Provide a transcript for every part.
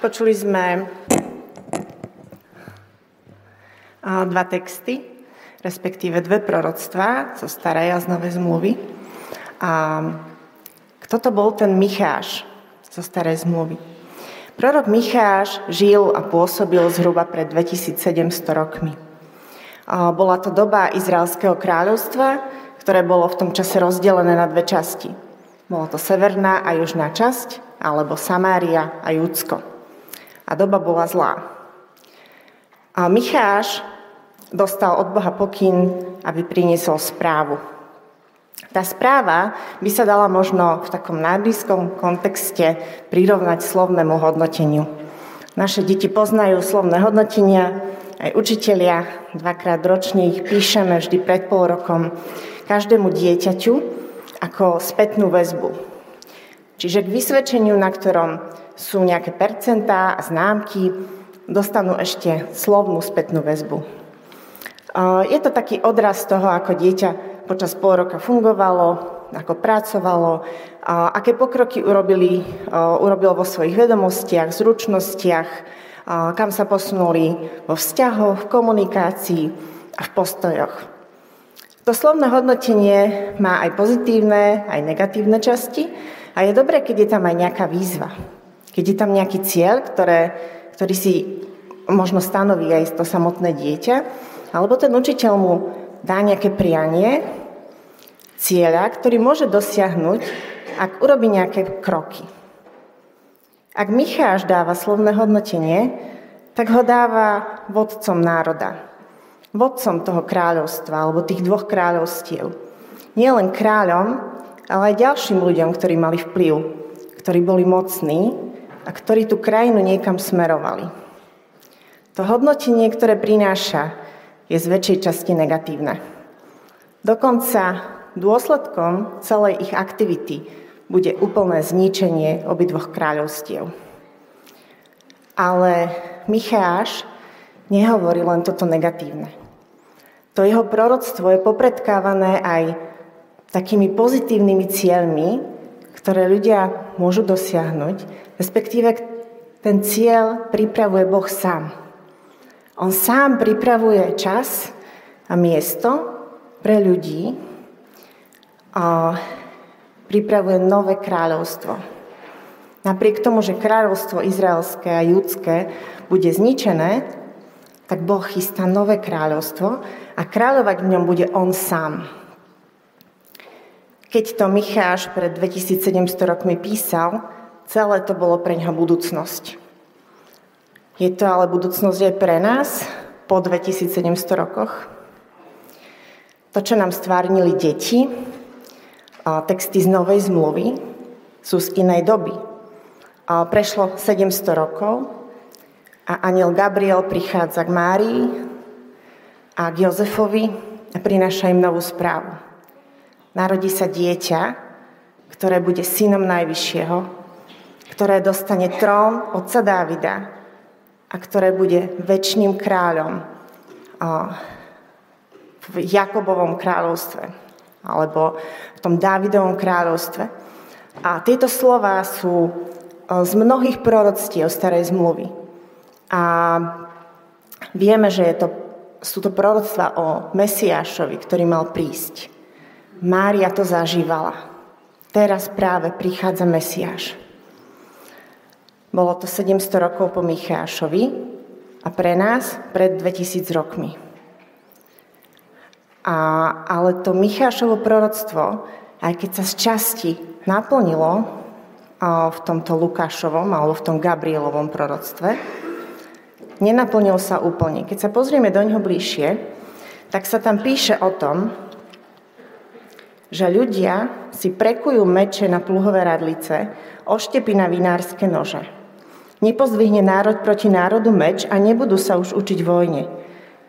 Počuli sme dva texty, respektíve dve proroctvá zo starej a z novej zmluvy. A kto to bol ten Micháš zo starej zmluvy? Prorok Micháš žil a pôsobil zhruba pred 2700 rokmi. Bola to doba Izraelského kráľovstva, ktoré bolo v tom čase rozdelené na dve časti. Bolo to severná a južná časť, alebo Samária a Júdsko. A doba bola zlá. A Micháš dostal od Boha pokyn, aby priniesol správu. Tá správa by sa dala možno v takom najblízkom kontexte prirovnať slovnému hodnoteniu. Naše deti poznajú slovné hodnotenia, aj učitelia, dvakrát ročne ich píšeme vždy pred pol rokom každému dieťaťu ako spätnú väzbu. Čiže k vysvedčeniu, na ktorom sú nejaké percentá a známky, dostanú ešte slovnú spätnú väzbu. Je to taký odraz toho, ako dieťa počas pol roka fungovalo, ako pracovalo, aké pokroky urobili, urobilo vo svojich vedomostiach, zručnostiach, kam sa posunuli vo vzťahoch, v komunikácii a v postojoch. To slovné hodnotenie má aj pozitívne, aj negatívne časti a je dobré, keď je tam aj nejaká výzva. Keď je tam nejaký cieľ, ktoré, ktorý si možno stanoví aj to samotné dieťa alebo ten učiteľ mu dá nejaké prianie, cieľa, ktorý môže dosiahnuť, ak urobí nejaké kroky. Ak Micháš dáva slovné hodnotenie, tak ho dáva vodcom národa. Vodcom toho kráľovstva, alebo tých dvoch kráľovstiev. Nie len kráľom, ale aj ďalším ľuďom, ktorí mali vplyv, ktorí boli mocní a ktorí tú krajinu niekam smerovali. To hodnotenie, ktoré prináša je z väčšej časti negatívne. Dokonca dôsledkom celej ich aktivity bude úplné zničenie obidvoch kráľovstiev. Ale Micháš nehovorí len toto negatívne. To jeho proroctvo je popredkávané aj takými pozitívnymi cieľmi, ktoré ľudia môžu dosiahnuť, respektíve ten cieľ pripravuje Boh sám. On sám pripravuje čas a miesto pre ľudí a pripravuje nové kráľovstvo. Napriek tomu, že kráľovstvo izraelské a judské bude zničené, tak Boh chystá nové kráľovstvo a kráľovať v ňom bude On sám. Keď to Micháš pred 2700 rokmi písal, celé to bolo pre ňoho budúcnosť. Je to ale budúcnosť aj pre nás po 2700 rokoch. To, čo nám stvárnili deti, texty z Novej zmluvy, sú z inej doby. Prešlo 700 rokov a aniel Gabriel prichádza k Márii a k Jozefovi a prináša im novú správu. Narodí sa dieťa, ktoré bude synom Najvyššieho, ktoré dostane trón otca Dávida a ktoré bude väčšným kráľom v Jakobovom kráľovstve alebo v tom Dávidovom kráľovstve. A tieto slova sú z mnohých proroctiev starej zmluvy. A vieme, že je to, sú to proroctva o Mesiášovi, ktorý mal prísť. Mária to zažívala. Teraz práve prichádza Mesiáš. Bolo to 700 rokov po Michášovi a pre nás pred 2000 rokmi. A, ale to Michášovo proroctvo, aj keď sa z časti naplnilo v tomto Lukášovom alebo v tom Gabrielovom proroctve, nenaplnil sa úplne. Keď sa pozrieme do ňoho bližšie, tak sa tam píše o tom, že ľudia si prekujú meče na pluhové radlice, oštepy na vinárske nože. Nepozdvihne národ proti národu meč a nebudú sa už učiť vojne.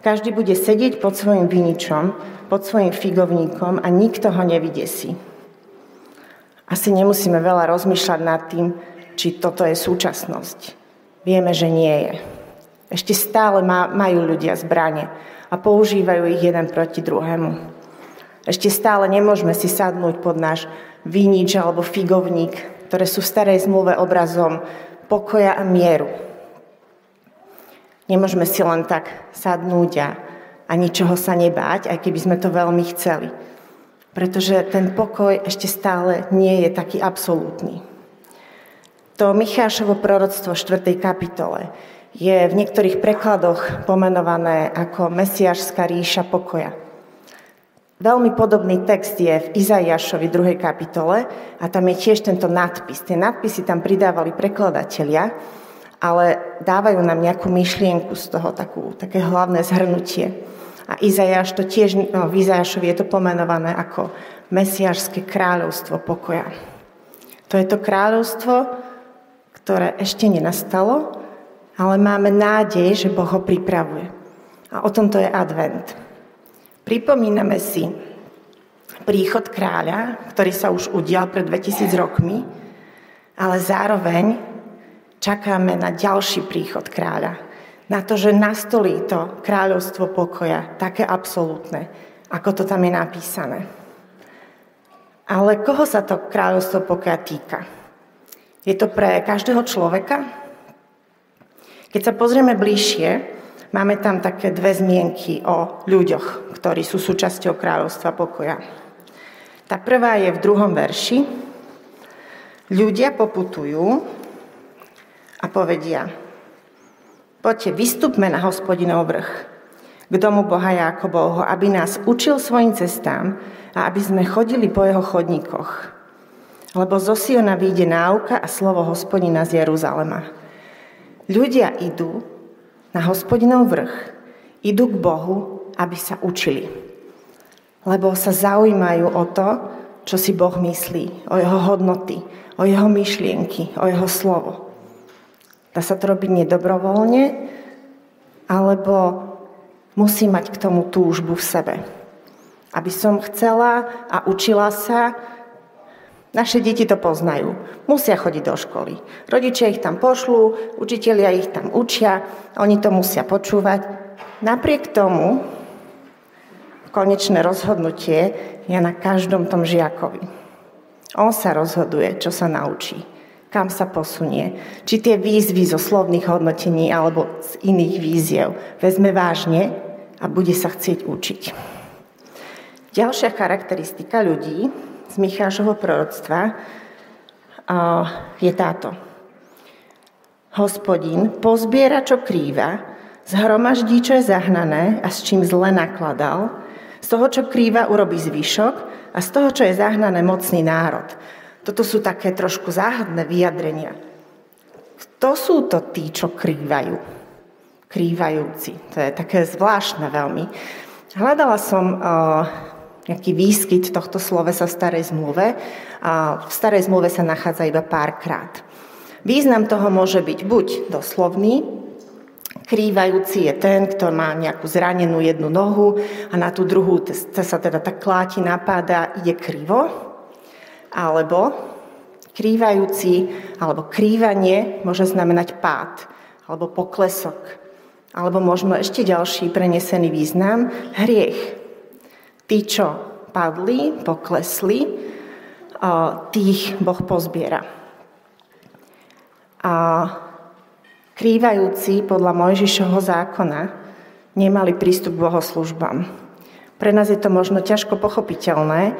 Každý bude sedieť pod svojim viničom, pod svojim figovníkom a nikto ho si. Asi nemusíme veľa rozmýšľať nad tým, či toto je súčasnosť. Vieme, že nie je. Ešte stále majú ľudia zbranie a používajú ich jeden proti druhému. Ešte stále nemôžeme si sadnúť pod náš vinič alebo figovník, ktoré sú v starej zmluve obrazom pokoja a mieru. Nemôžeme si len tak sadnúť a, a ničoho sa nebáť, aj keby sme to veľmi chceli. Pretože ten pokoj ešte stále nie je taký absolútny. To Michášovo proroctvo v 4. kapitole je v niektorých prekladoch pomenované ako Mesiašská ríša pokoja. Veľmi podobný text je v Izaiášovi 2. kapitole a tam je tiež tento nadpis. Tie nadpisy tam pridávali prekladatelia, ale dávajú nám nejakú myšlienku z toho, takú, také hlavné zhrnutie. A Izajáš to tiež, no, v Izajášovi je to pomenované ako Mesiašské kráľovstvo pokoja. To je to kráľovstvo, ktoré ešte nenastalo, ale máme nádej, že Boh ho pripravuje. A o tomto je advent. Pripomíname si príchod kráľa, ktorý sa už udial pred 2000 rokmi, ale zároveň čakáme na ďalší príchod kráľa. Na to, že nastolí to kráľovstvo pokoja, také absolútne, ako to tam je napísané. Ale koho sa to kráľovstvo pokoja týka? Je to pre každého človeka? Keď sa pozrieme bližšie, máme tam také dve zmienky o ľuďoch, ktorí sú súčasťou kráľovstva pokoja. Tá prvá je v druhom verši. Ľudia poputujú a povedia, poďte, vystupme na hospodinov vrch, k domu Boha Jákobovho, aby nás učil svojim cestám a aby sme chodili po jeho chodníkoch. Lebo zo Siona vyjde náuka a slovo hospodina z Jeruzalema. Ľudia idú na hospodinov vrch, idú k Bohu, aby sa učili. Lebo sa zaujímajú o to, čo si Boh myslí, o jeho hodnoty, o jeho myšlienky, o jeho slovo. Dá sa to robiť nedobrovoľne, alebo musí mať k tomu túžbu v sebe. Aby som chcela a učila sa, naše deti to poznajú. Musia chodiť do školy. Rodičia ich tam pošlú, učitelia ich tam učia, oni to musia počúvať. Napriek tomu konečné rozhodnutie je na každom tom žiakovi. On sa rozhoduje, čo sa naučí, kam sa posunie, či tie výzvy zo slovných hodnotení alebo z iných víziev vezme vážne a bude sa chcieť učiť. Ďalšia charakteristika ľudí, z Michášovho proroctva je táto. Hospodin pozbiera, čo krýva, zhromaždí, čo je zahnané a s čím zle nakladal, z toho, čo krýva, urobí zvyšok a z toho, čo je zahnané, mocný národ. Toto sú také trošku záhadné vyjadrenia. Kto sú to tí, čo krývajú? Krývajúci. To je také zvláštne veľmi. Hľadala som nejaký výskyt tohto slovesa v starej zmluve. A v starej zmluve sa nachádza iba párkrát. Význam toho môže byť buď doslovný, krývajúci je ten, kto má nejakú zranenú jednu nohu a na tú druhú sa teda tak kláti, napáda, ide krivo, alebo krývajúci alebo krývanie môže znamenať pád alebo poklesok, alebo možno ešte ďalší prenesený význam, hriech. Tí, čo padli, poklesli, tých Boh pozbiera. A krývajúci podľa Mojžišovho zákona nemali prístup k bohoslužbám. Pre nás je to možno ťažko pochopiteľné,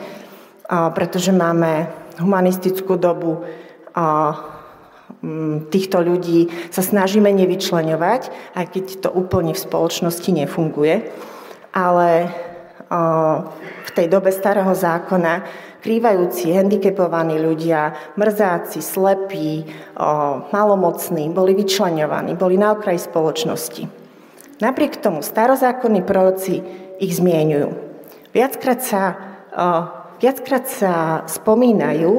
pretože máme humanistickú dobu a týchto ľudí sa snažíme nevyčleňovať, aj keď to úplne v spoločnosti nefunguje. Ale v tej dobe starého zákona krývajúci, handicapovaní ľudia, mrzáci, slepí, malomocní, boli vyčlenovaní, boli na okraji spoločnosti. Napriek tomu starozákonní proroci ich zmienujú. Viackrát sa, viackrát sa spomínajú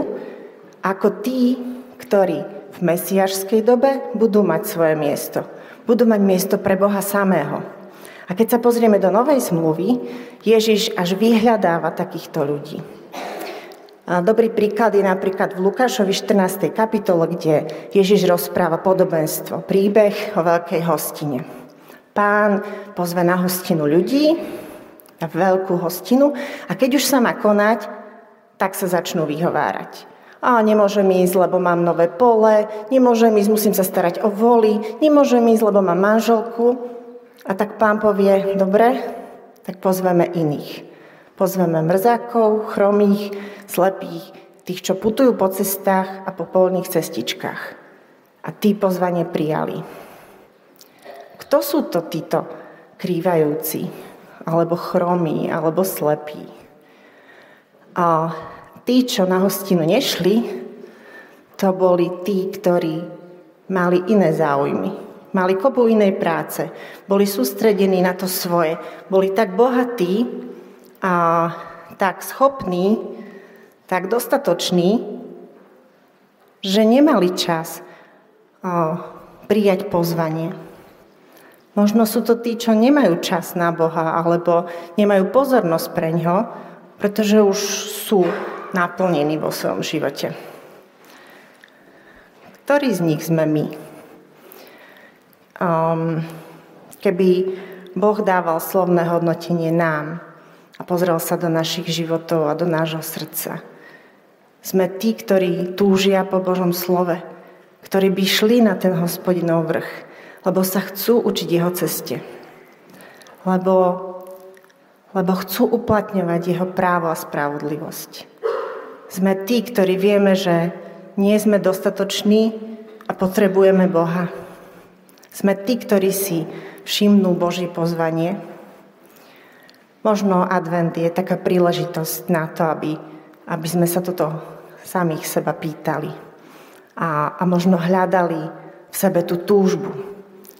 ako tí, ktorí v mesiašskej dobe budú mať svoje miesto. Budú mať miesto pre Boha samého. A keď sa pozrieme do Novej zmluvy, Ježiš až vyhľadáva takýchto ľudí. Dobrý príklad je napríklad v Lukášovi 14. kapitole, kde Ježiš rozpráva podobenstvo, príbeh o veľkej hostine. Pán pozve na hostinu ľudí, na veľkú hostinu a keď už sa má konať, tak sa začnú vyhovárať. A nemôžem ísť, lebo mám nové pole, nemôžem ísť, musím sa starať o voly, nemôžem ísť, lebo mám manželku. A tak pán povie, dobre, tak pozveme iných. Pozveme mrzákov, chromých, slepých, tých, čo putujú po cestách a po polných cestičkách. A tí pozvanie prijali. Kto sú to títo krývajúci, alebo chromí, alebo slepí? A tí, čo na hostinu nešli, to boli tí, ktorí mali iné záujmy. Mali kopu inej práce. Boli sústredení na to svoje. Boli tak bohatí a tak schopní, tak dostatoční, že nemali čas prijať pozvanie. Možno sú to tí, čo nemajú čas na Boha, alebo nemajú pozornosť pre ňo, pretože už sú naplnení vo svojom živote. Ktorý z nich sme my? Um, keby Boh dával slovné hodnotenie nám a pozrel sa do našich životov a do nášho srdca, sme tí, ktorí túžia po Božom slove, ktorí by šli na ten hospodinov vrch, lebo sa chcú učiť jeho ceste. Lebo, lebo chcú uplatňovať jeho právo a spravodlivosť. Sme tí, ktorí vieme, že nie sme dostatoční a potrebujeme Boha. Sme tí, ktorí si všimnú Božie pozvanie. Možno advent je taká príležitosť na to, aby, aby sme sa toto samých seba pýtali. A, a možno hľadali v sebe tú túžbu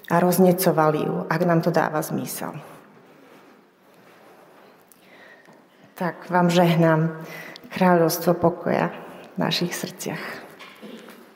a roznecovali ju, ak nám to dáva zmysel. Tak vám žehnám kráľovstvo pokoja v našich srdciach.